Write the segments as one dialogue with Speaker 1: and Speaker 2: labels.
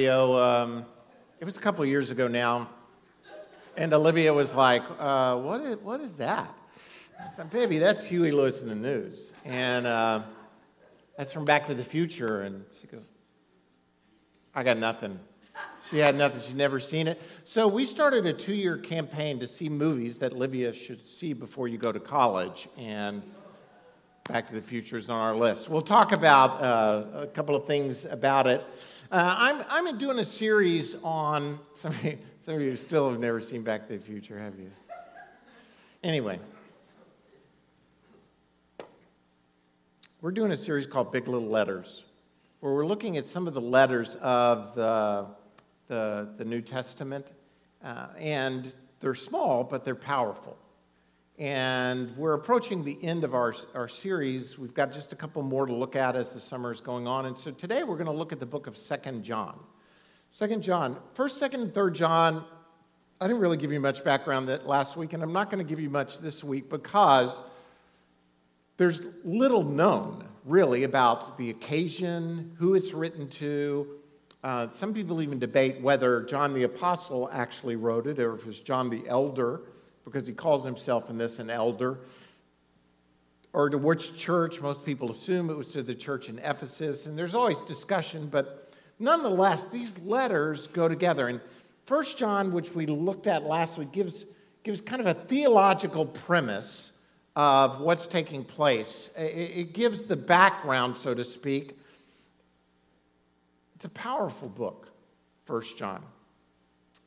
Speaker 1: Um, it was a couple years ago now, and Olivia was like, uh, what, is, "What is that?" I said, "Baby, that's Huey Lewis and the News, and uh, that's from Back to the Future." And she goes, "I got nothing." She had nothing. She'd never seen it. So we started a two-year campaign to see movies that Olivia should see before you go to college, and Back to the Future is on our list. We'll talk about uh, a couple of things about it. Uh, I'm, I'm doing a series on, some of, you, some of you still have never seen Back to the Future, have you? Anyway, we're doing a series called Big Little Letters, where we're looking at some of the letters of the, the, the New Testament. Uh, and they're small, but they're powerful. And we're approaching the end of our, our series. We've got just a couple more to look at as the summer is going on. And so today we're going to look at the book of Second John. Second John. First, second, and third John, I didn't really give you much background that last week, and I'm not going to give you much this week because there's little known really about the occasion, who it's written to. Uh, some people even debate whether John the Apostle actually wrote it or if it was John the Elder because he calls himself in this an elder. Or to which church? Most people assume it was to the church in Ephesus. And there's always discussion, but nonetheless, these letters go together. And First John, which we looked at last week, gives, gives kind of a theological premise of what's taking place. It, it gives the background, so to speak. It's a powerful book, First John.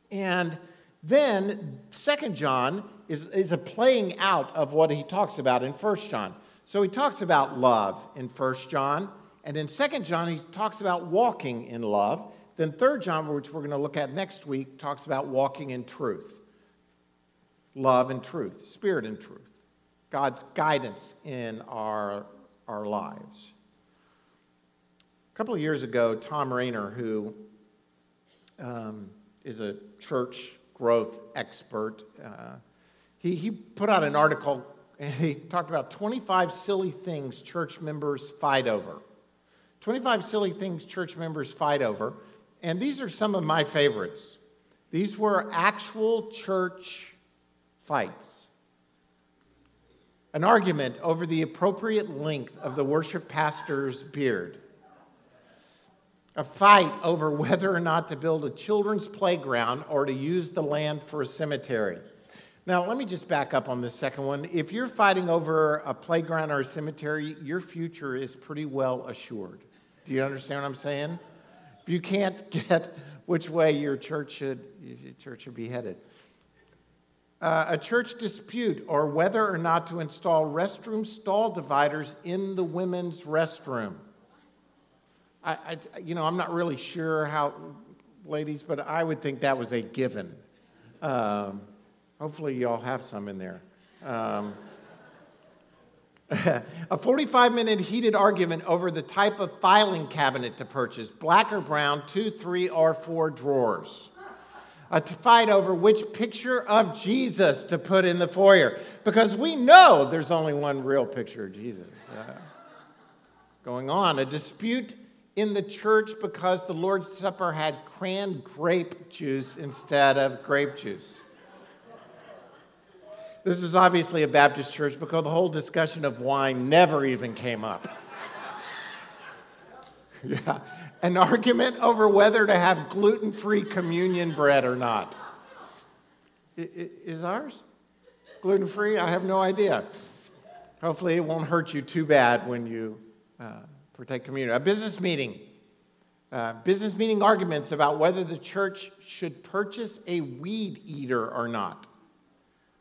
Speaker 1: And then, Second John is, is a playing out of what he talks about in First John. So he talks about love in First John, and in Second John, he talks about walking in love. Then Third John, which we're going to look at next week, talks about walking in truth. Love and truth, spirit and truth, God's guidance in our, our lives. A couple of years ago, Thom Rainer, who um, is a church growth expert. Uh, he, he put out an article and he talked about 25 silly things church members fight over. 25 silly things church members fight over. And these are some of my favorites. These were actual church fights. An argument over the appropriate length of the worship pastor's beard a fight over whether or not to build a children's playground or to use the land for a cemetery. Now, let me just back up on this second one. If you're fighting over a playground or a cemetery, your future is pretty well assured. Do you understand what I'm saying? If you can't get which way your church should, your church should be headed. Uh, a church dispute or whether or not to install restroom stall dividers in the women's restroom. I, I, you know, I'm not really sure how, ladies, but I would think that was a given. Um, hopefully, y'all have some in there. Um, a 45 minute heated argument over the type of filing cabinet to purchase black or brown, two, three, or four drawers. A fight over which picture of Jesus to put in the foyer. Because we know there's only one real picture of Jesus. Uh, going on. A dispute in the church because the Lord's Supper had canned grape juice instead of grape juice. This was obviously a Baptist church because the whole discussion of wine never even came up. yeah. An argument over whether to have gluten free communion bread or not. Is ours gluten free? I have no idea. Hopefully, it won't hurt you too bad when you uh, protect community. A business meeting. Uh, business meeting arguments about whether the church should purchase a weed eater or not.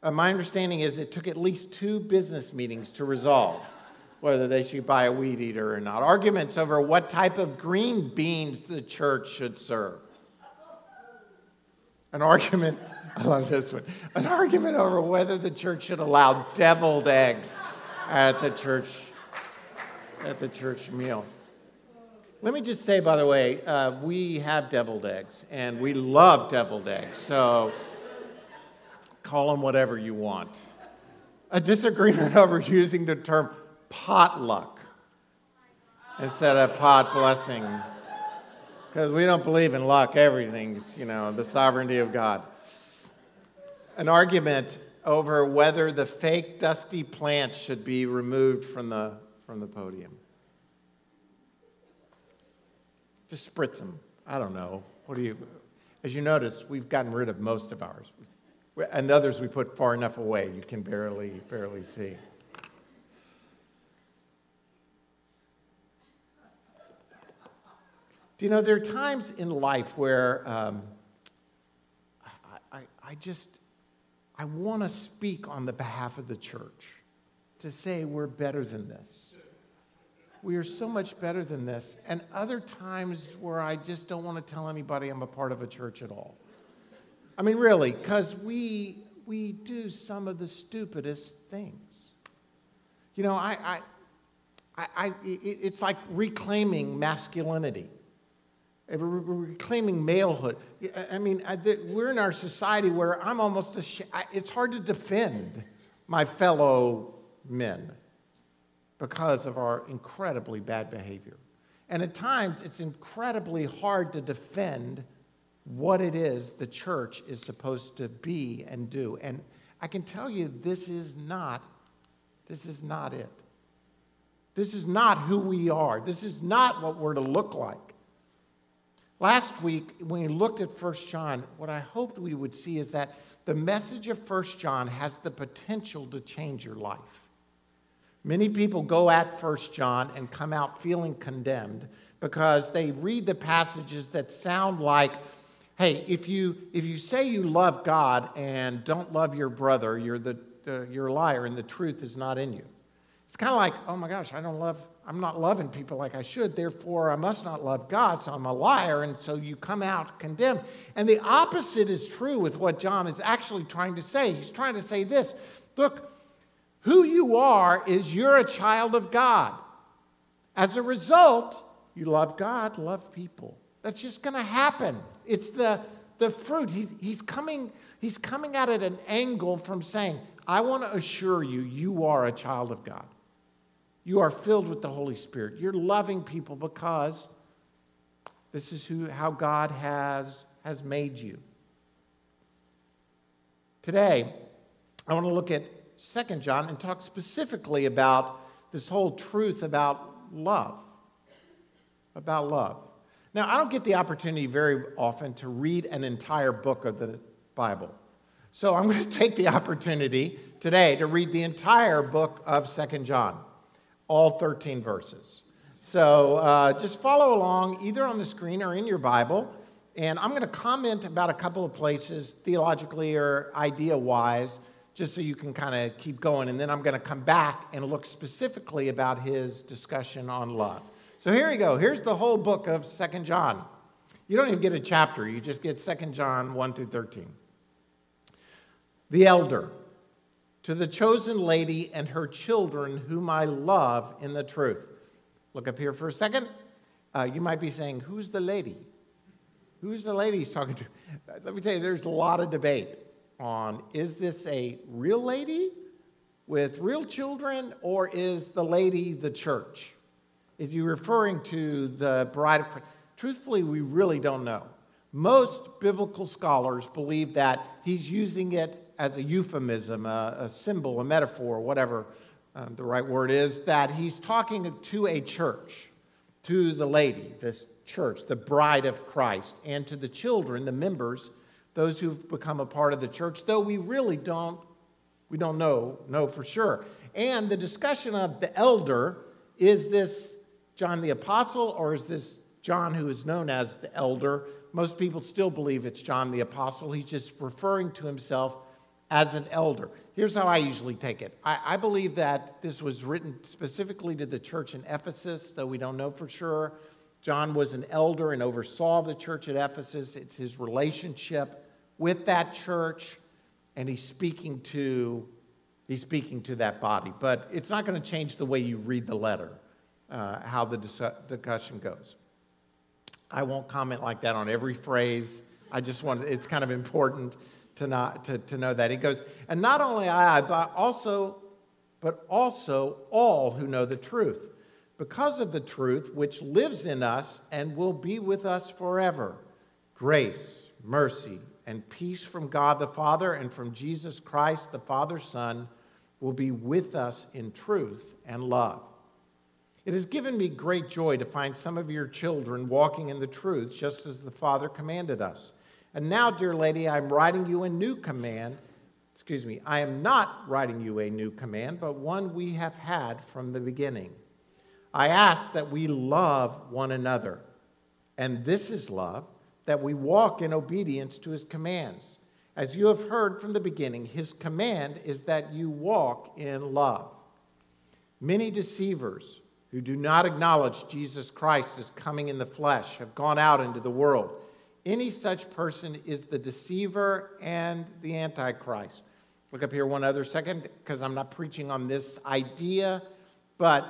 Speaker 1: Uh, my understanding is it took at least two business meetings to resolve whether they should buy a weed eater or not. Arguments over what type of green beans the church should serve. An argument, I love this one, an argument over whether the church should allow deviled eggs at the church at the church meal. Let me just say, by the way, uh, we have deviled eggs, and we love deviled eggs, so call them whatever you want. A disagreement over using the term potluck instead of pot blessing. because we don't believe in luck. Everything's, you know, the sovereignty of God. An argument over whether the fake dusty plants should be removed from the, from the podium. Just spritz them. I don't know. What do you, as you notice, we've gotten rid of most of ours. And the others we put far enough away you can barely, barely see. Do you know, there are times in life where um, I, I, I just, I want to speak on the behalf of the church to say we're better than this. We are so much better than this. And other times where I just don't want to tell anybody I'm a part of a church at all. I mean, really, because we, we do some of the stupidest things. You know, I, I, I, I it's like reclaiming masculinity reclaiming malehood. I mean, we're in our society where I'm almost ashamed. It's hard to defend my fellow men because of our incredibly bad behavior. And at times, it's incredibly hard to defend what it is the church is supposed to be and do. And I can tell you, this is not, this is not it. This is not who we are. This is not what we're to look like. Last week, when we looked at 1 John, what I hoped we would see is that the message of 1 John has the potential to change your life. Many people go at 1 John and come out feeling condemned because they read the passages that sound like, hey, if you, if you say you love God and don't love your brother, you're, the, uh, you're a liar and the truth is not in you. It's kind of like, oh my gosh, I don't love I'm not loving people like I should, therefore I must not love God, so I'm a liar, and so you come out condemned. And the opposite is true with what John is actually trying to say. He's trying to say this look, who you are is you're a child of God. As a result, you love God, love people. That's just going to happen. It's the, the fruit. He, he's, coming, he's coming out at an angle from saying, I want to assure you, you are a child of God. You are filled with the Holy Spirit. You're loving people because this is who, how God has, has made you. Today, I want to look at 2 John and talk specifically about this whole truth about love. About love. Now, I don't get the opportunity very often to read an entire book of the Bible. So I'm going to take the opportunity today to read the entire book of Second John all 13 verses. So uh, just follow along either on the screen or in your Bible. And I'm going to comment about a couple of places theologically or idea wise, just so you can kind of keep going. And then I'm going to come back and look specifically about his discussion on love. So here we go. Here's the whole book of Second John. You don't even get a chapter, you just get Second John 1 through 13. The elder to the chosen lady and her children, whom I love in the truth. Look up here for a second. Uh, you might be saying, Who's the lady? Who's the lady he's talking to? Let me tell you, there's a lot of debate on is this a real lady with real children, or is the lady the church? Is he referring to the bride of Christ? Truthfully, we really don't know. Most biblical scholars believe that he's using it as a euphemism, a, a symbol, a metaphor, whatever um, the right word is, that he's talking to a church, to the lady, this church, the bride of Christ, and to the children, the members, those who've become a part of the church, though we really don't, we don't know, know for sure. And the discussion of the elder, is this John the Apostle or is this John who is known as the elder? Most people still believe it's John the Apostle. He's just referring to himself as an elder. Here's how I usually take it I, I, believe that this was written specifically to the church in Ephesus, though we don't know for sure. John was an elder and oversaw the church at Ephesus. It's his relationship with that church, and he's speaking to he's speaking to that body. But it's not going to change the way you read the letter, uh, how the discussion goes. I won't comment like that on every phrase. I just want it's kind of important to, not, to, to know that. He goes, and not only I, but also, but also all who know the truth. because of the truth which lives in us and will be with us forever. Grace, mercy, and peace from God the Father and from Jesus Christ, the Father's Son, will be with us in truth and love. It has given me great joy to find some of your children walking in the truth, just as the Father commanded us. And now, dear lady, I'm writing you a new command. Excuse me, I am not writing you a new command, but one we have had from the beginning. I ask that we love one another. And this is love, that we walk in obedience to his commands. As you have heard from the beginning, his command is that you walk in love. Many deceivers who do not acknowledge Jesus Christ as coming in the flesh have gone out into the world. Any such person is the deceiver and the antichrist. Look up here one other second because I'm not preaching on this idea, but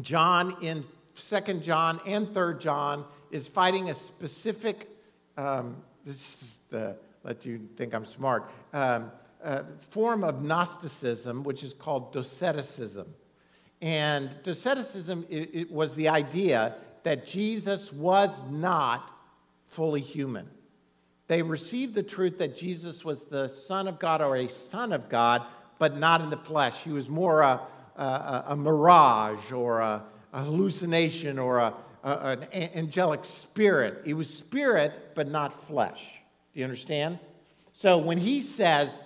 Speaker 1: John in 2nd John and 3rd John is fighting a specific, um, this is the, let you think I'm smart, um, uh, form of Gnosticism, which is called Doceticism. And Doceticism it, it was the idea that Jesus was not fully human. They received the truth that Jesus was the Son of God or a Son of God, but not in the flesh. He was more a, a, a mirage or a, a hallucination or a, an angelic spirit. He was spirit, but not flesh. Do you understand? So when he says,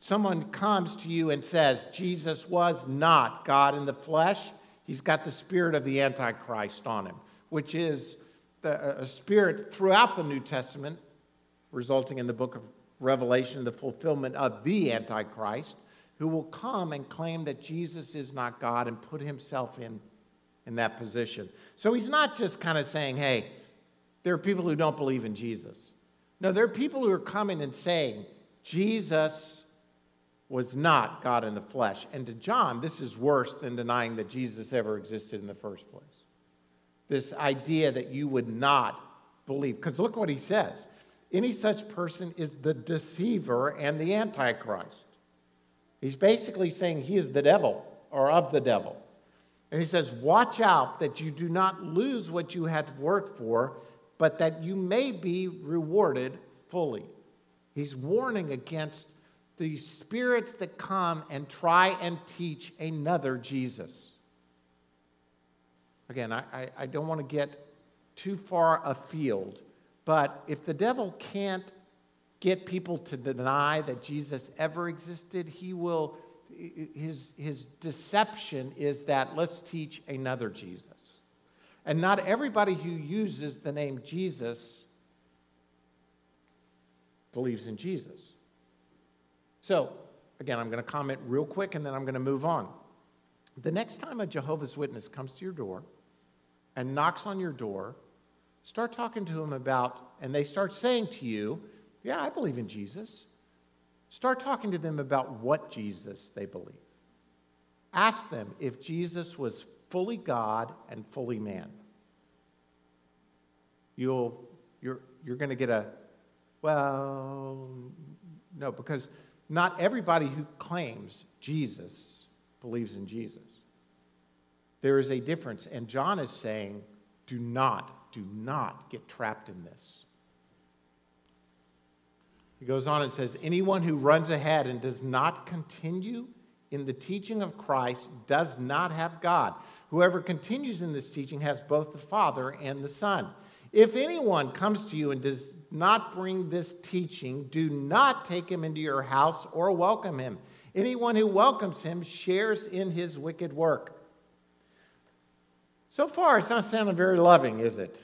Speaker 1: someone comes to you and says, Jesus was not God in the flesh, he's got the spirit of the Antichrist on him, which is the, a spirit throughout the New Testament, resulting in the book of Revelation, the fulfillment of the Antichrist who will come and claim that Jesus is not God and put himself in, in that position. So he's not just kind of saying, hey, there are people who don't believe in Jesus. No, there are people who are coming and saying, Jesus was not God in the flesh. And to John, this is worse than denying that Jesus ever existed in the first place. This idea that you would not believe. Because look what he says any such person is the deceiver and the antichrist. He's basically saying he is the devil or of the devil. And he says, Watch out that you do not lose what you had worked for, but that you may be rewarded fully. He's warning against the spirits that come and try and teach another Jesus. Again, I, I, I don't want to get too far afield, but if the devil can't get people to deny that Jesus ever existed, he will, his, his deception is that let's teach another Jesus. And not everybody who uses the name Jesus believes in Jesus. So, again, I'm going to comment real quick and then I'm going to move on. The next time a Jehovah's Witness comes to your door and knocks on your door, start talking to them about, and they start saying to you, yeah, I believe in Jesus. Start talking to them about what Jesus they believe. Ask them if Jesus was fully God and fully man. You'll, you're, you're going to get a, well, no, because not everybody who claims Jesus believes in Jesus. There is a difference. And John is saying, do not, do not get trapped in this. He goes on and says, Anyone who runs ahead and does not continue in the teaching of Christ does not have God. Whoever continues in this teaching has both the Father and the Son. If anyone comes to you and does not bring this teaching, do not take him into your house or welcome him. Anyone who welcomes him shares in his wicked work. So far, it's not sounding very loving, is it?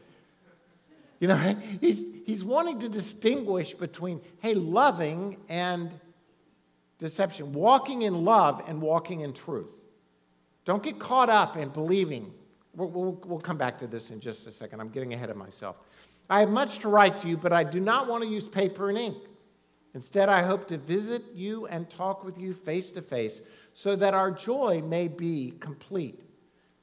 Speaker 1: You know, he's, he's wanting to distinguish between, hey, loving and deception, walking in love and walking in truth. Don't get caught up in believing. We'll, we'll, we'll, come back to this in just a second. I'm getting ahead of myself. I have much to write to you, but I do not want to use paper and ink. Instead, I hope to visit you and talk with you face to face so that our joy may be complete.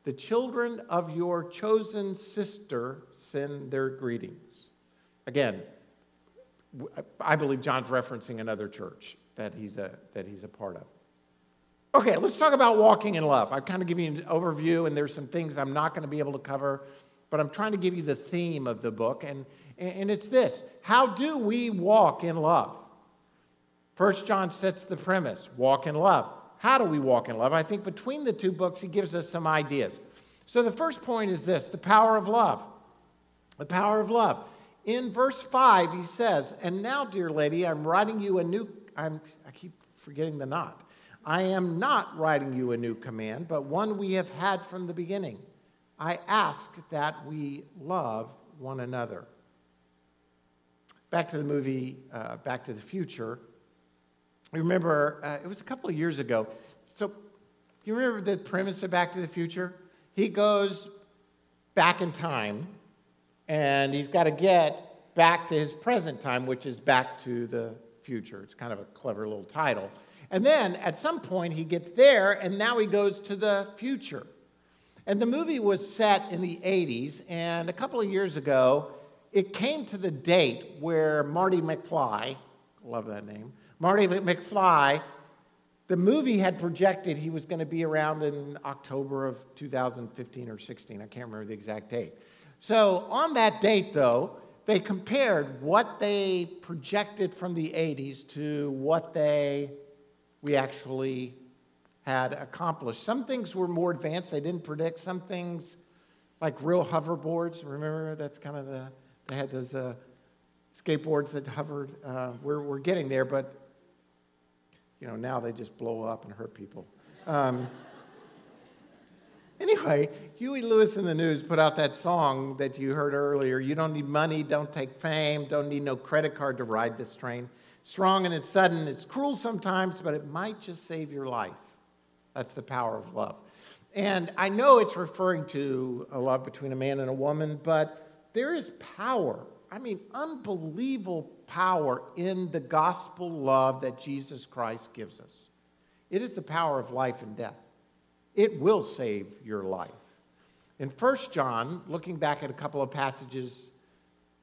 Speaker 1: The children of your chosen sister send their greetings. Again, I believe John's referencing another church that he's a, that he's a part of. Okay, let's talk about walking in love. I've kind of given you an overview, and there's some things I'm not going to be able to cover, but I'm trying to give you the theme of the book, and, and it's this How do we walk in love? First John sets the premise walk in love. How do we walk in love? I think between the two books, he gives us some ideas. So the first point is this the power of love. The power of love. In verse 5, he says, And now, dear lady, I'm writing you a new, I'm, I keep forgetting the not. I am not writing you a new command, but one we have had from the beginning. I ask that we love one another. Back to the movie uh, Back to the Future. You remember, uh, it was a couple of years ago. So, you remember the premise of Back to the Future? He goes back in time, and he's got to get back to his present time, which is Back to the Future. It's kind of a clever little title. And then at some point he gets there, and now he goes to the future. And the movie was set in the 80s, and a couple of years ago, it came to the date where Marty McFly, love that name, Marty McFly, the movie had projected he was going to be around in October of 2015 or 16. I can't remember the exact date. So on that date, though, they compared what they projected from the 80s to what they we actually had accomplished. Some things were more advanced, they didn't predict. Some things, like real hoverboards, remember that's kind of the, they had those uh, skateboards that hovered. Uh, we're, we're getting there, but you know, now they just blow up and hurt people. Um, anyway, Huey Lewis and the News put out that song that you heard earlier. You don't need money, don't take fame, don't need no credit card to ride this train strong and it's sudden. It's cruel sometimes, but it might just save your life. That's the power of love. And I know it's referring to a love between a man and a woman, but there is power. I mean, unbelievable power in the gospel love that Jesus Christ gives us. It is the power of life and death. It will save your life. In 1 John, looking back at a couple of passages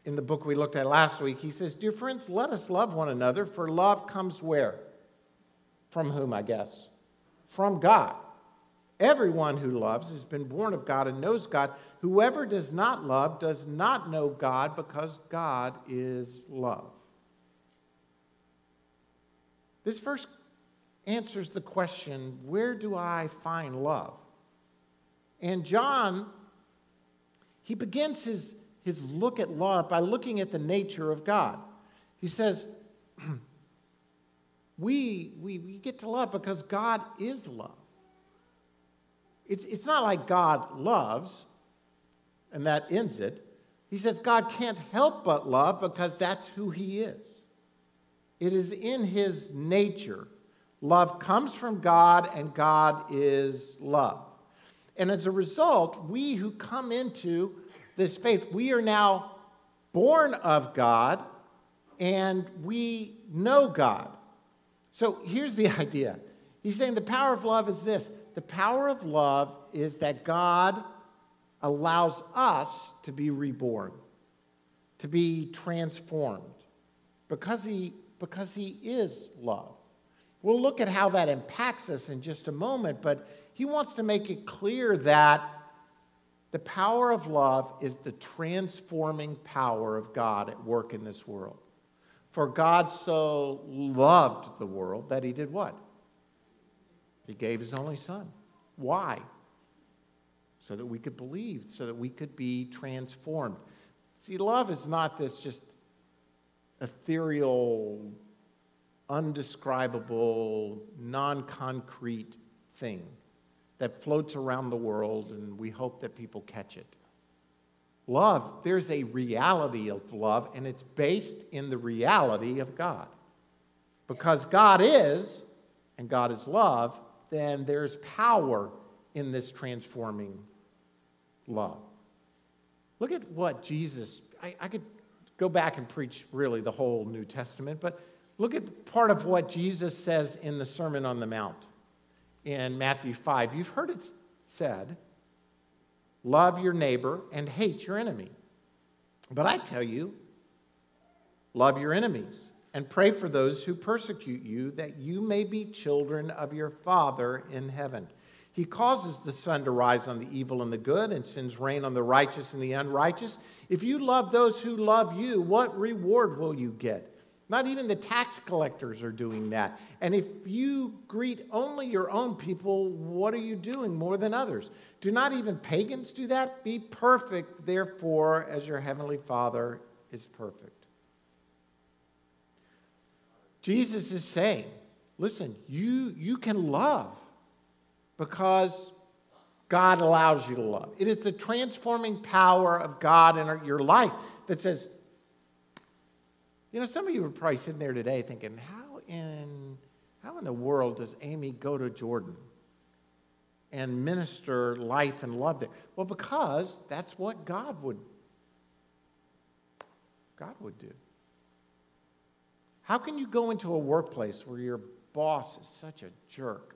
Speaker 1: in the book we looked at last week, he says, Dear friends, let us love one another, for love comes where? From whom, I guess? From God. Everyone who loves has been born of God and knows God. Whoever does not love does not know God because God is love. This verse answers the question where do I find love? And John, he begins his his look at love by looking at the nature of God. He says, we, we, we get to love because God is love. It's, it's not like God loves and that ends it. He says God can't help but love because that's who He is. It is in His nature. Love comes from God, and God is love. And as a result, we who come into this faith, we are now born of God and we know God. So here's the idea He's saying the power of love is this the power of love is that God allows us to be reborn, to be transformed, because He, because he is love. We'll look at how that impacts us in just a moment, but He wants to make it clear that the power of love is the transforming power of God at work in this world. For God so loved the world that he did what? He gave his only son. Why? So that we could believe, so that we could be transformed. See, love is not this just ethereal, undescribable, non concrete thing that floats around the world, and we hope that people catch it. Love, there's a reality of love, and it's based in the reality of God. Because God is, and God is love, then there's power in this transforming love. Look at what Jesus, I, I, could go back and preach really the whole New Testament, but look at part of what Jesus says in the Sermon on the Mount in Matthew 5. You've heard it said, love your neighbor and hate your enemy. But I tell you, love your enemies. and pray for those who persecute you, that you may be children of your Father in heaven. He causes the sun to rise on the evil and the good, and sends rain on the righteous and the unrighteous. If you love those who love you, what reward will you get? Not even the tax collectors are doing that. And if you greet only your own people, what are you doing more than others? Do not even pagans do that? Be perfect, therefore, as your heavenly Father is perfect. Jesus is saying, listen, you, you can love because God allows you to love. It is the transforming power of God in your life that says, you know, some of you are probably sitting there today thinking, how in, how in the world does Amy go to Jordan and minister life and love there? Well, because that's what God would God would do. How can you go into a workplace where your boss is such a jerk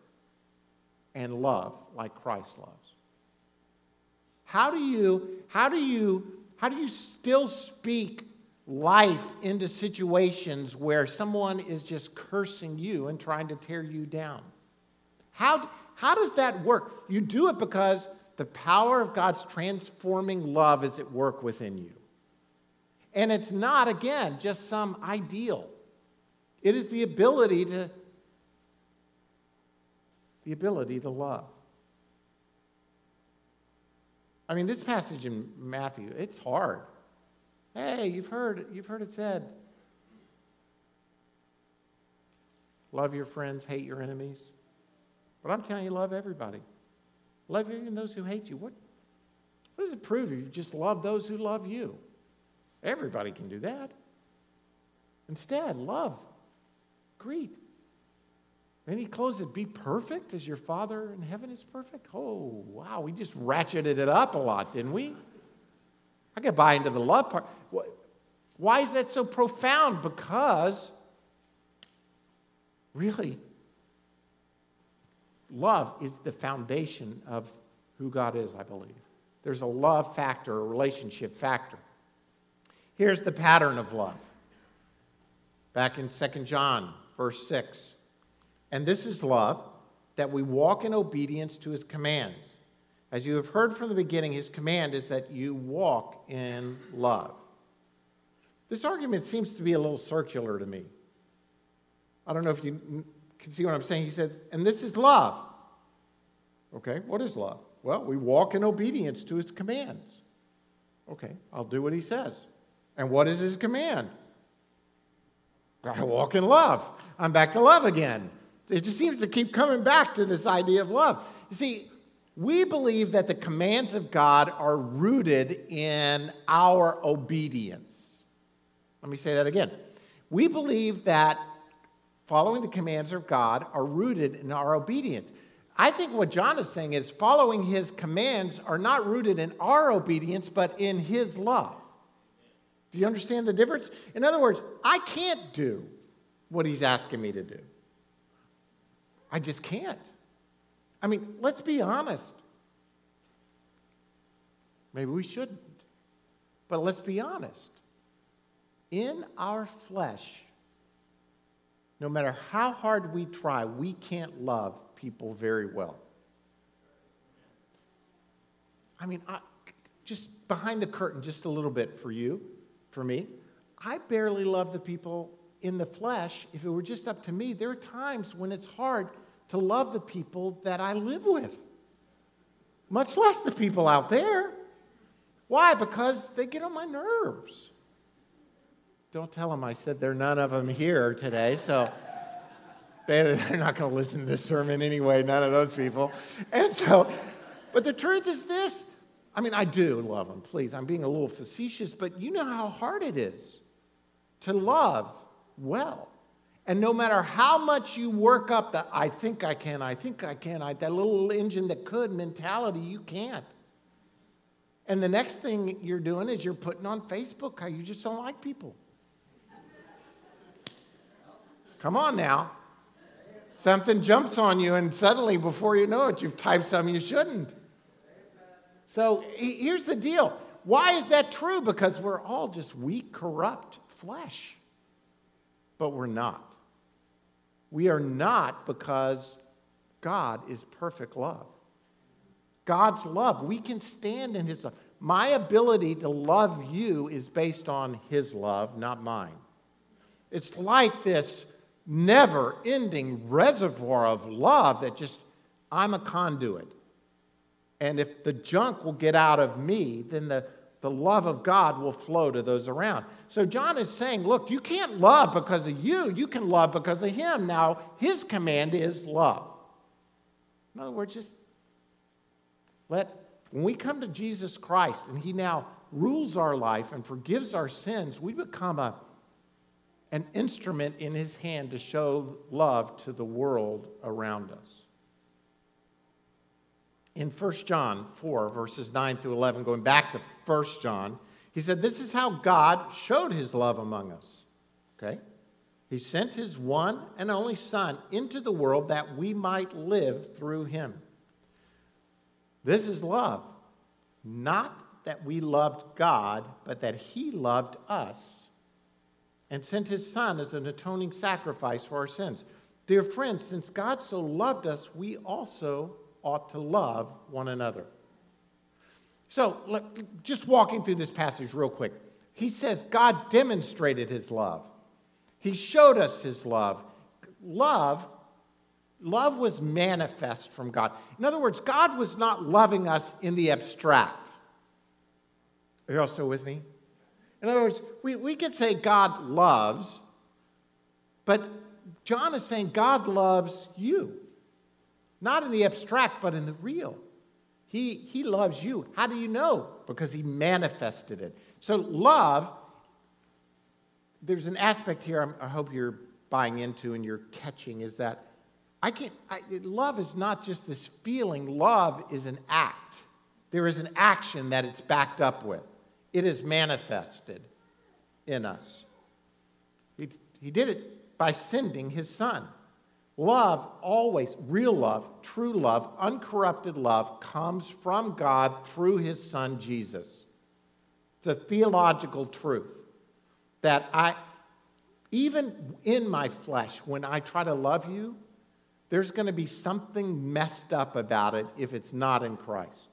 Speaker 1: and love like Christ loves? How do you how do you how do you still speak life into situations where someone is just cursing you and trying to tear you down? How how does that work? You do it because the power of God's transforming love is at work within you. And it's not, again, just some ideal. It is the ability to the ability to love. I mean, this passage in Matthew, it's hard. Hey, you've heard, you've heard it said. Love your friends, hate your enemies. But I'm telling you, love everybody. Love even those who hate you. What, what does it prove if you just love those who love you? Everybody can do that. Instead, love Greet. Then he closes it, be perfect as your Father in heaven is perfect. Oh, wow, we just ratcheted it up a lot, didn't we? I get buy into the love part. Why is that so profound? Because, really, love is the foundation of who God is, I believe. There's a love factor, a relationship factor. Here's the pattern of love. Back in 2 John verse 6. And this is love, that we walk in obedience to his commands. As you have heard from the beginning, his command is that you walk in love. This argument seems to be a little circular to me. I don't know if you can see what I'm saying. He says, and this is love. Okay, what is love? Well, we walk in obedience to his commands. Okay, I'll do what he says. And what is his command? I walk in love. I'm back to love again. It just seems to keep coming back to this idea of love. You see, we believe that the commands of God are rooted in our obedience. Let me say that again. We believe that following the commands of God are rooted in our obedience. I think what John is saying is following his commands are not rooted in our obedience, but in his love. Do you understand the difference? In other words, I can't do what he's asking me to do. I just can't. I mean, let's be honest. Maybe we shouldn't. But let's be honest. In our flesh, no matter how hard we try, we can't love people very well. I mean, I, just behind the curtain, just a little bit for you, for me. I barely love the people in the flesh, if it were just up to me, there are times when it's hard to love the people that I live with, much less the people out there. Why? Because they get on my nerves. Don't tell them I said there are none of them here today, so they're not going to listen to this sermon anyway, none of those people. And so, but the truth is this I mean, I do love them, please. I'm being a little facetious, but you know how hard it is to love well. And no matter how much you work up the I think I can, I think I can, I, that little engine that could mentality, you can't. And the next thing you're doing is you're putting on Facebook how you just don't like people. Come on now. Something jumps on you, and suddenly, before you know it, you've typed something you shouldn't. So here's the deal. Why is that true? Because we're all just weak, corrupt flesh. But we're not. We are not because God is perfect love. God's love, we can stand in His love. My ability to love you is based on His love, not mine. It's like this never ending reservoir of love that just, I'm a conduit. And if the junk will get out of me, then the, the love of God will flow to those around. So John is saying, look, you can't love because of you, you can love because of him. Now, his command is love. In other words, just let, when we come to Jesus Christ and he now rules our life and forgives our sins, we become a, an instrument in his hand to show love to the world around us. In 1 John 4, verses 9 through 11, going back to 1 John, he said, This is how God showed his love among us. Okay? He sent his one and only Son into the world that we might live through him. This is love. Not that we loved God, but that he loved us and sent his Son as an atoning sacrifice for our sins. Dear friends, since God so loved us, we also ought to love one another. So, just walking through this passage real quick, he says God demonstrated his love. He showed us his love. Love, love was manifest from God. In other words, God was not loving us in the abstract. Are you also with me? In other words, we, we could say God loves, but John is saying God loves you. Not in the abstract, but in the real. He, he loves you. How do you know? Because he manifested it. So, love, there's an aspect here I'm, i hope you're buying into and you're catching is that I can't, I, love is not just this feeling, love is an act. There is an action that it's backed up with it is manifested in us. He, he did it by sending his son. Love, always, real love, true love, uncorrupted love, comes from God through his son Jesus. It's a theological truth that I, even in my flesh, when I try to love you, there's going to be something messed up about it if it's not in Christ.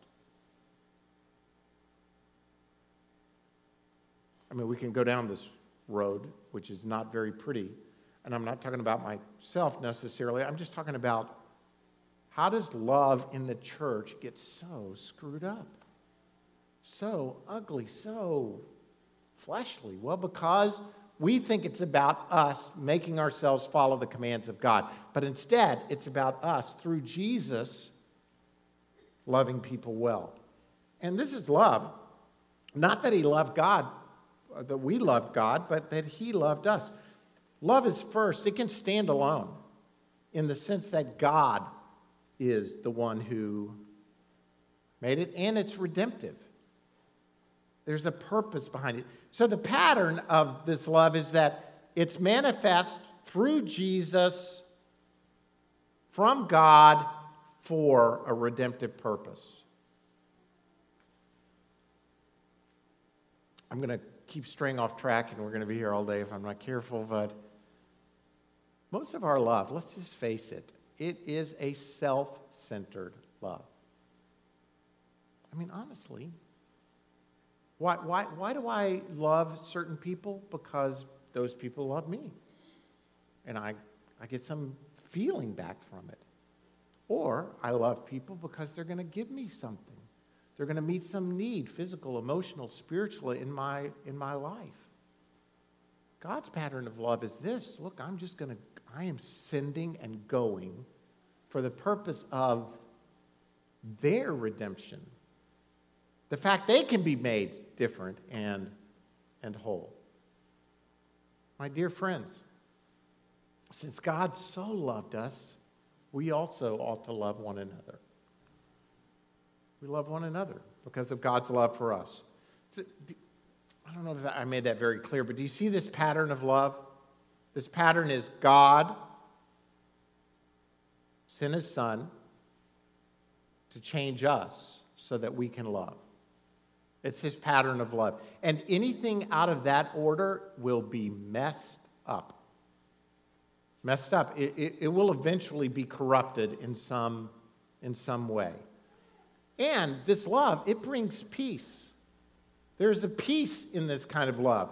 Speaker 1: I mean, we can go down this road, which is not very pretty. And I'm not talking about myself necessarily. I'm just talking about how does love in the church get so screwed up? So ugly, so fleshly? Well, because we think it's about us making ourselves follow the commands of God. But instead, it's about us through Jesus loving people well. And this is love. Not that he loved God that we loved God, but that He loved us. Love is first, it can stand alone in the sense that God is the one who made it, and it's redemptive. There's a purpose behind it. So, the pattern of this love is that it's manifest through Jesus from God for a redemptive purpose. I'm going to keep straying off track, and we're going to be here all day if I'm not careful, but most of our love, let's just face it, it is a self centered love. I mean, honestly, why, why, why do I love certain people? Because those people love me. And I, I get some feeling back from it. Or I love people because they're going to give me something. They're going to meet some need, physical, emotional, spiritual, in my, in my life. God's pattern of love is this look, I'm just going to, I am sending and going for the purpose of their redemption. The fact they can be made different and, and whole. My dear friends, since God so loved us, we also ought to love one another. We love one another because of God's love for us. I don't know if I made that very clear, but do you see this pattern of love? This pattern is God sent his son to change us so that we can love. It's his pattern of love. And anything out of that order will be messed up. messed up. It, it, it will eventually be corrupted in some, in some way. And this love, it brings peace. There's a peace in this kind of love.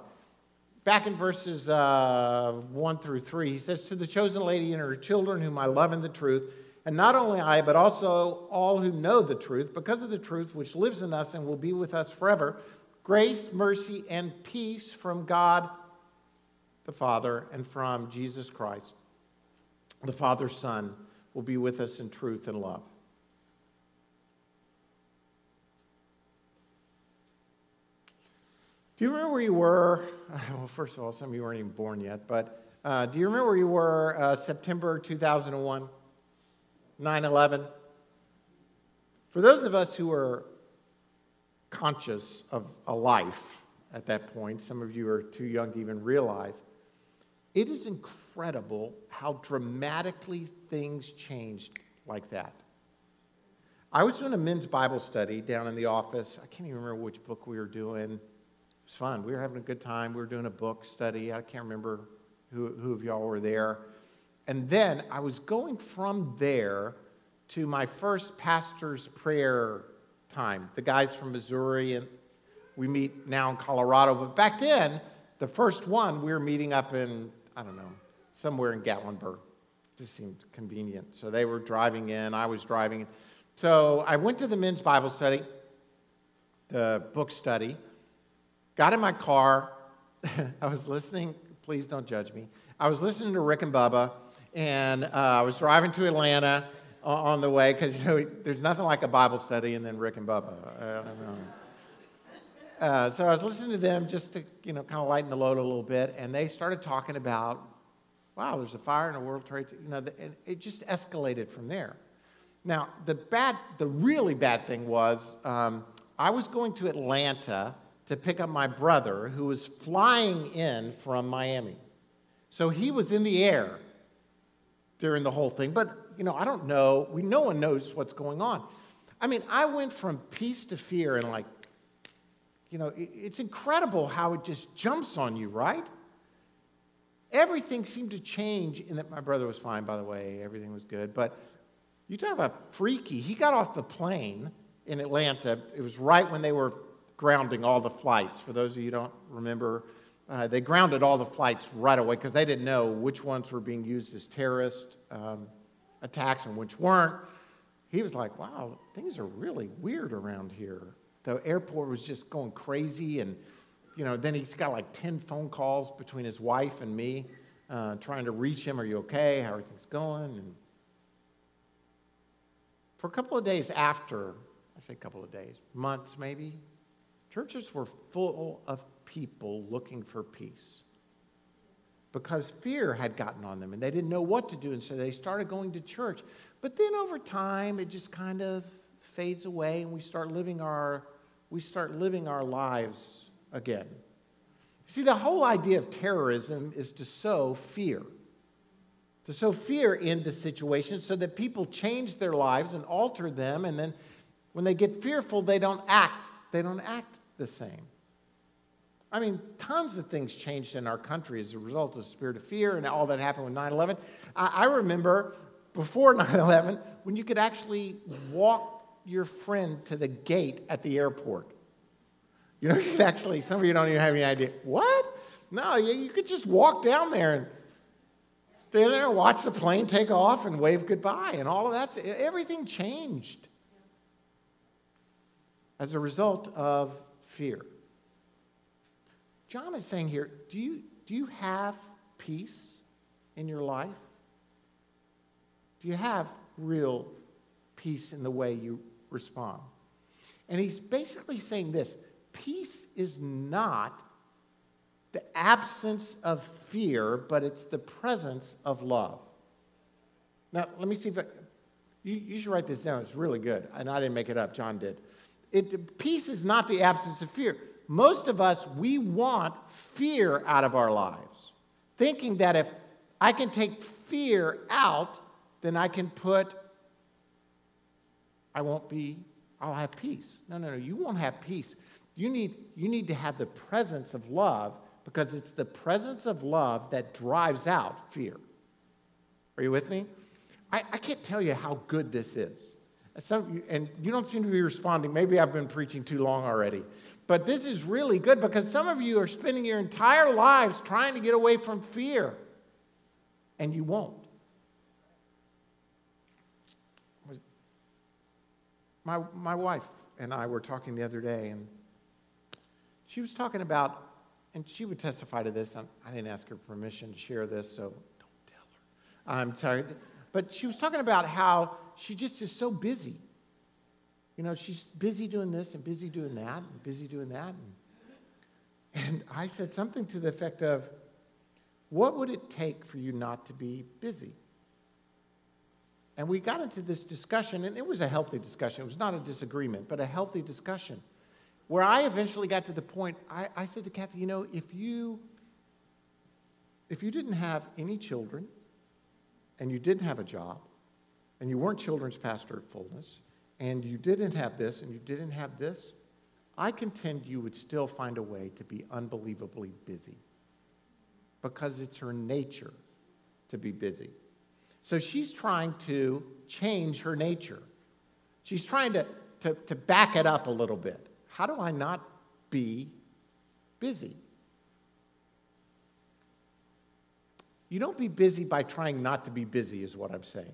Speaker 1: Back in verses uh, 1 through 3, he says, To the chosen lady and her children, whom I love in the truth, and not only I, but also all who know the truth, because of the truth which lives in us and will be with us forever, grace, mercy, and peace from God the Father and from Jesus Christ, the Father's Son, will be with us in truth and love. Do you remember where you were? Well, first of all, some of you weren't even born yet, but uh, do you remember where you were uh, September 2001, 9 11? For those of us who were conscious of a life at that point, some of you are too young to even realize, it is incredible how dramatically things changed like that. I was doing a men's Bible study down in the office. I can't even remember which book we were doing. Was fun. We were having a good time. We were doing a book study. I can't remember who, who of y'all were there. And then I was going from there to my first pastor's prayer time. The guys from Missouri, and we meet now in Colorado. But back then, the first one, we were meeting up in I don't know, somewhere in Gatlinburg. Just seemed convenient. So they were driving in, I was driving in. So I went to the men's Bible study, the book study, got in my car. I was listening, please don't judge me. I was listening to Rick and Bubba, and uh, I was driving to Atlanta on the way because you know there's nothing like a Bible study and then Rick and Bubba. I don't know. Uh, so I was listening to them just to, you know, kind of lighten the load a little bit, and they started talking about, wow, there's a fire in a World Trade, you know, and it just escalated from there. Now, the bad, the really bad thing was, um, I was going to Atlanta to pick up my brother who was flying in from Miami. So he was in the air during the whole thing, but you know, I don't know. We no one knows what's going on. I mean, I went from peace to fear and like you know, it's incredible how it just jumps on you, right? Everything seemed to change in that my brother was fine, by the way, everything was good. But you talk about freaky. He got off the plane in Atlanta. It was right when they were grounding all the flights. For those of you who don't remember, uh, they grounded all the flights right away because they didn't know which ones were being used as terrorist um, attacks and which weren't. He was like, wow, things are really weird around here the airport was just going crazy. And, you know, then he's got like 10 phone calls between his wife and me uh, trying to reach him. Are you okay? How are things going? And for a couple of days after, I say a couple of days, months maybe, churches were full of people looking for peace because fear had gotten on them and they didn't know what to do. And so they started going to church. But then over time, it just kind of fades away and we start living our we start living our lives again. See, the whole idea of terrorism is to sow fear. To sow fear into situations so that people change their lives and alter them, and then when they get fearful, they don't act. They don't act the same. I mean, tons of things changed in our country as a result of the spirit of fear and all that happened with 9 11. I remember before 9 11 when you could actually walk your friend to the gate at the airport. You know, you actually, some of you don't even have any idea. What? No, you, you could just walk down there and stand there and watch the plane take off and wave goodbye and all of that. Everything changed as a result of fear. John is saying here do you, do you have peace in your life? Do you have real peace in the way you respond. And he's basically saying this peace is not the absence of fear, but it's the presence of love. Now, let me see if I, you, you should write this down. It's really good. And I didn't make it up, John did. It, peace is not the absence of fear. Most of us, we want fear out of our lives, thinking that if I can take fear out, then I can put I won't be, I'll have peace. No, no, no, you won't have peace. You need, you need to have the presence of love because it's the presence of love that drives out fear. Are you with me? I, I can't tell you how good this is. Some, and you don't seem to be responding. Maybe I've been preaching too long already. But this is really good because some of you are spending your entire lives trying to get away from fear, and you won't. My, my wife and I were talking the other day, and she was talking about, and she would testify to this. I didn't ask her permission to share this, so don't tell her. I'm sorry. But she was talking about how she just is so busy. You know, she's busy doing this and busy doing that and busy doing that. And, and I said something to the effect of, What would it take for you not to be busy? And we got into this discussion, and it was a healthy discussion. It was not a disagreement, but a healthy discussion. Where I eventually got to the point, I, I said to Kathy, you know, if you if you didn't have any children and you didn't have a job and you weren't children's pastor at fullness and you didn't have this and you didn't have this, I contend you would still find a way to be unbelievably busy because it's her nature to be busy. So she's trying to change her nature. She's trying to, to, to back it up a little bit. How do I not be busy? You don't be busy by trying not to be busy, is what I'm saying.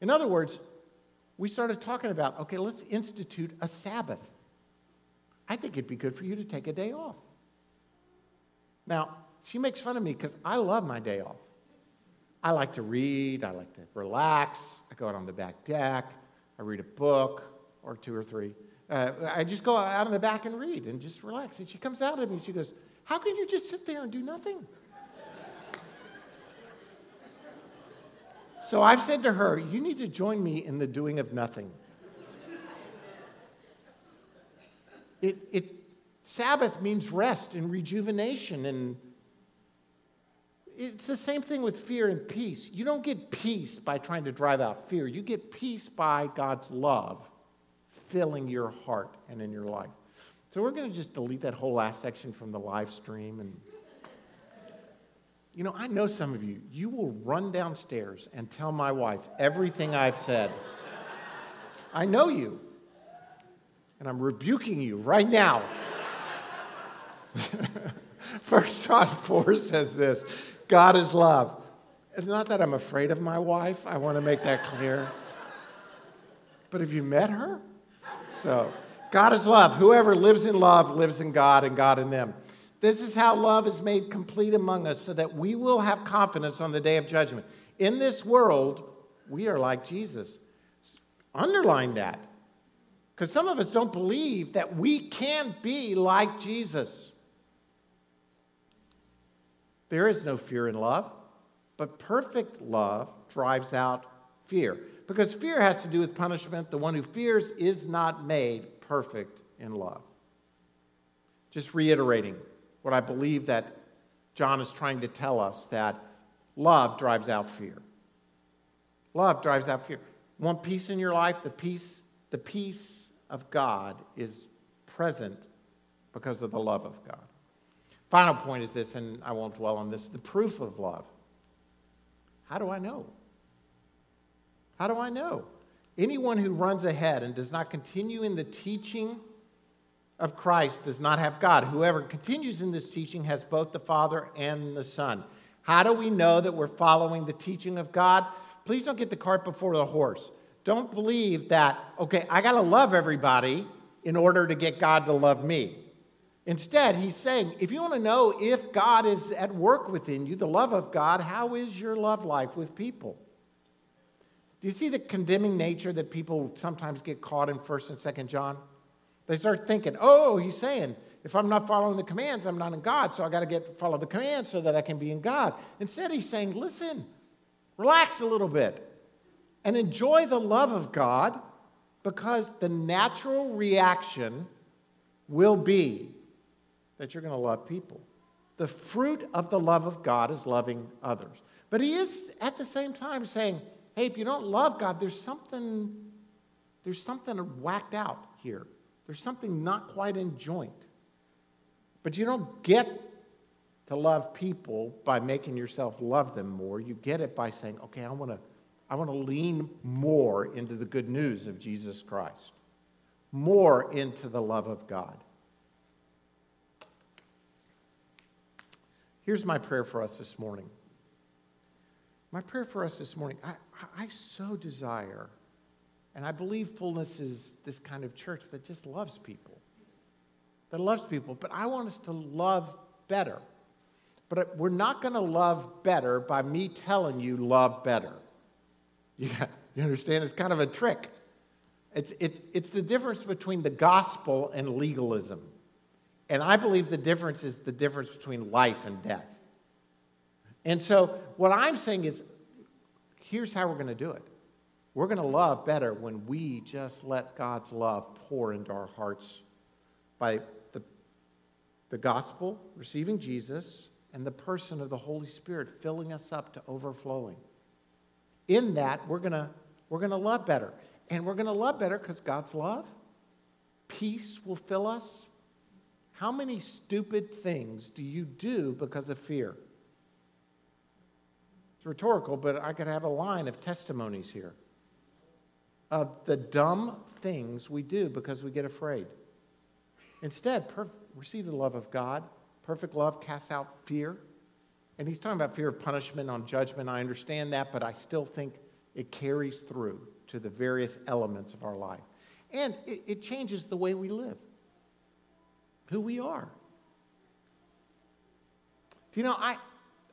Speaker 1: In other words, we started talking about okay, let's institute a Sabbath. I think it'd be good for you to take a day off. Now, she makes fun of me because I love my day off. I like to read, I like to relax, I go out on the back deck, I read a book or two or three. Uh, I just go out on the back and read and just relax. And she comes out at me, and she goes, How can you just sit there and do nothing? So I've said to her, You need to join me in the doing of nothing. It, it, Sabbath means rest and rejuvenation and it's the same thing with fear and peace. You don't get peace by trying to drive out fear. You get peace by God's love filling your heart and in your life. So we're going to just delete that whole last section from the live stream and you know, I know some of you, you will run downstairs and tell my wife everything I've said. I know you. And I'm rebuking you right now. First John 4 says this God is love. It's not that I'm afraid of my wife, I want to make that clear. But have you met her? So, God is love. Whoever lives in love lives in God and God in them. This is how love is made complete among us so that we will have confidence on the day of judgment. In this world, we are like Jesus. Underline that. Because some of us don't believe that we can be like Jesus. There is no fear in love, but perfect love drives out fear. Because fear has to do with punishment. The one who fears is not made perfect in love. Just reiterating what I believe that John is trying to tell us that love drives out fear. Love drives out fear. Want peace in your life? The peace, the peace of God is present because of the love of God. Final point is this, and I won't dwell on this the proof of love. How do I know? How do I know? Anyone who runs ahead and does not continue in the teaching of Christ does not have God. Whoever continues in this teaching has both the Father and the Son. How do we know that we're following the teaching of God? Please don't get the cart before the horse. Don't believe that, okay, I got to love everybody in order to get God to love me. Instead, he's saying, if you want to know if God is at work within you, the love of God, how is your love life with people? Do you see the condemning nature that people sometimes get caught in 1st and 2nd John? They start thinking, oh, he's saying, if I'm not following the commands, I'm not in God, so I got to get follow the commands so that I can be in God. Instead, he's saying, listen, relax a little bit and enjoy the love of God because the natural reaction will be that you're going to love people. The fruit of the love of God is loving others. But he is at the same time saying, hey, if you don't love God, there's something, there's something whacked out here. There's something not quite in joint. But you don't get to love people by making yourself love them more. You get it by saying, okay, I want to I want to lean more into the good news of Jesus Christ, more into the love of God. Here's my prayer for us this morning. My prayer for us this morning, I, I so desire, and I believe fullness is this kind of church that just loves people, that loves people, but I want us to love better. But we're not going to love better by me telling you love better. You, got, you understand? It's kind of a trick. It's, it's, it's the difference between the gospel and legalism. And I believe the difference is the difference between life and death. And so, what I'm saying is here's how we're going to do it we're going to love better when we just let God's love pour into our hearts by the, the gospel, receiving Jesus, and the person of the Holy Spirit filling us up to overflowing in that, we're going to we're going to love better. And we're going to love better because God's love, peace will fill us. How many stupid things do you do because of fear? It's rhetorical, but I could have a line of testimonies here of the dumb things we do because we get afraid. Instead, perf- receive the love of God. Perfect love casts out fear. And he's talking about fear of punishment on judgment. I understand that, but I still think it carries through to the various elements of our life. And it, it changes the way we live, who we are. You know, I,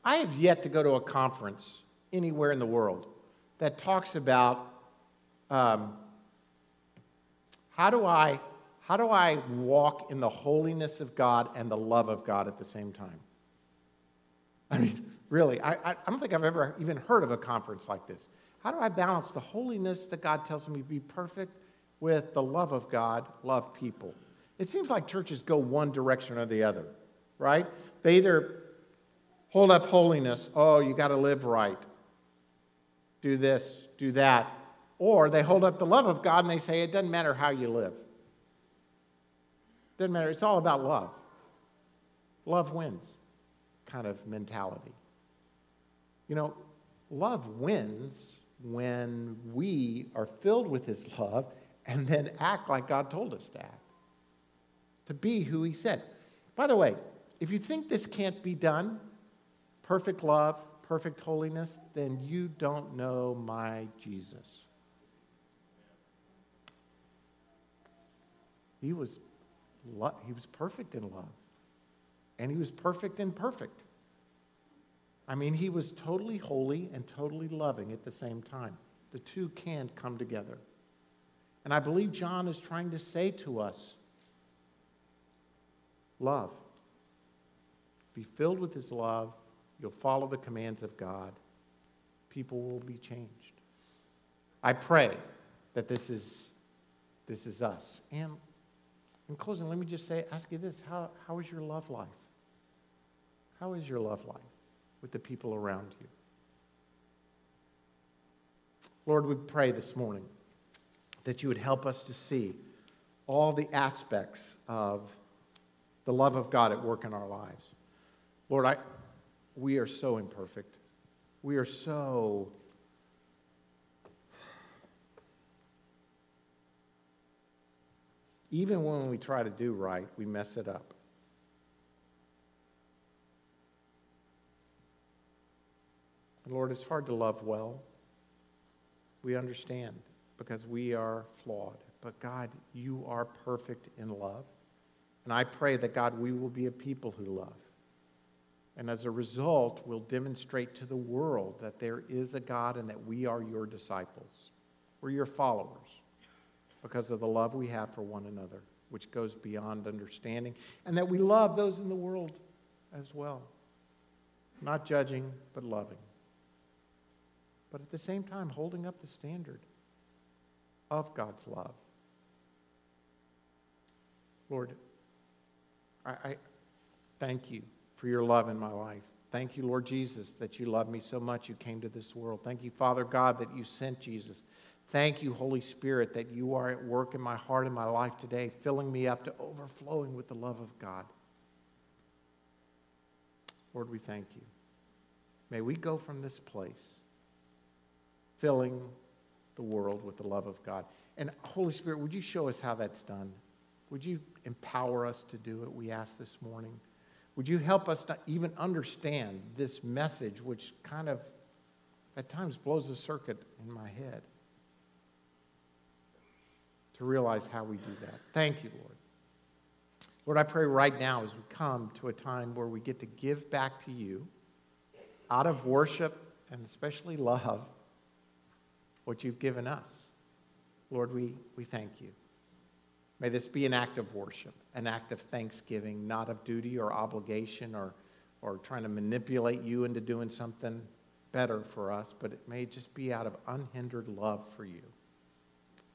Speaker 1: I have yet to go to a conference anywhere in the world that talks about um, how do I how do I walk in the holiness of God and the love of God at the same time? I mean, really, I, I don't think I've ever even heard of a conference like this. How do I balance the holiness that God tells me to be perfect with the love of God, love people? It seems like churches go one direction or the other, right? They either hold up holiness, oh, you got to live right, do this, do that, or they hold up the love of God and they say it doesn't matter how you live. Doesn't matter, it's all about love. Love wins kind of mentality. You know, love wins when we are filled with His love and then act like God told us to act, to be who He said. By the way, if you think this can't be done, perfect love, perfect holiness, then you don't know my Jesus. He was, he was perfect in love and he was perfect in perfect. I mean, he was totally holy and totally loving at the same time. The two can come together. And I believe John is trying to say to us love. Be filled with his love. You'll follow the commands of God. People will be changed. I pray that this is, this is us. And in closing, let me just say, ask you this how, how is your love life? How is your love life with the people around you? Lord, we pray this morning that you would help us to see all the aspects of the love of God at work in our lives. Lord, I, we are so imperfect. We are so even when we try to do right, we mess it up. Lord, it's hard to love well. We understand because we are flawed. But God, you are perfect in love. And I pray that, God, we will be a people who love. And as a result, we'll demonstrate to the world that there is a God and that we are your disciples. We're your followers because of the love we have for one another, which goes beyond understanding, and that we love those in the world as well. Not judging, but loving but at the same time holding up the standard of God's love. Lord, I, I, thank you for your love in my life. Thank you, Lord Jesus, that you love me so much you came to this world. Thank you, Father God, that you sent Jesus. Thank you, Holy Spirit, that you are at work in my heart and my life today, filling me up to overflowing with the love of God. Lord, we thank you. May we go from this place filling the world with the love of God. And Holy Spirit, would you show us how that's done? Would you empower us to do it? We ask this morning. Would you help us to even understand this message, which kind of at times blows a circuit in my head? To realize how we do that. Thank you, Lord. Lord, I pray right now as we come to a time where we get to give back to you out of worship and especially love what you've given us. Lord, we, we thank you. May this be an act of worship, an act of thanksgiving, not of duty or obligation or, or trying to manipulate you into doing something better for us, but it may just be out of unhindered love for you.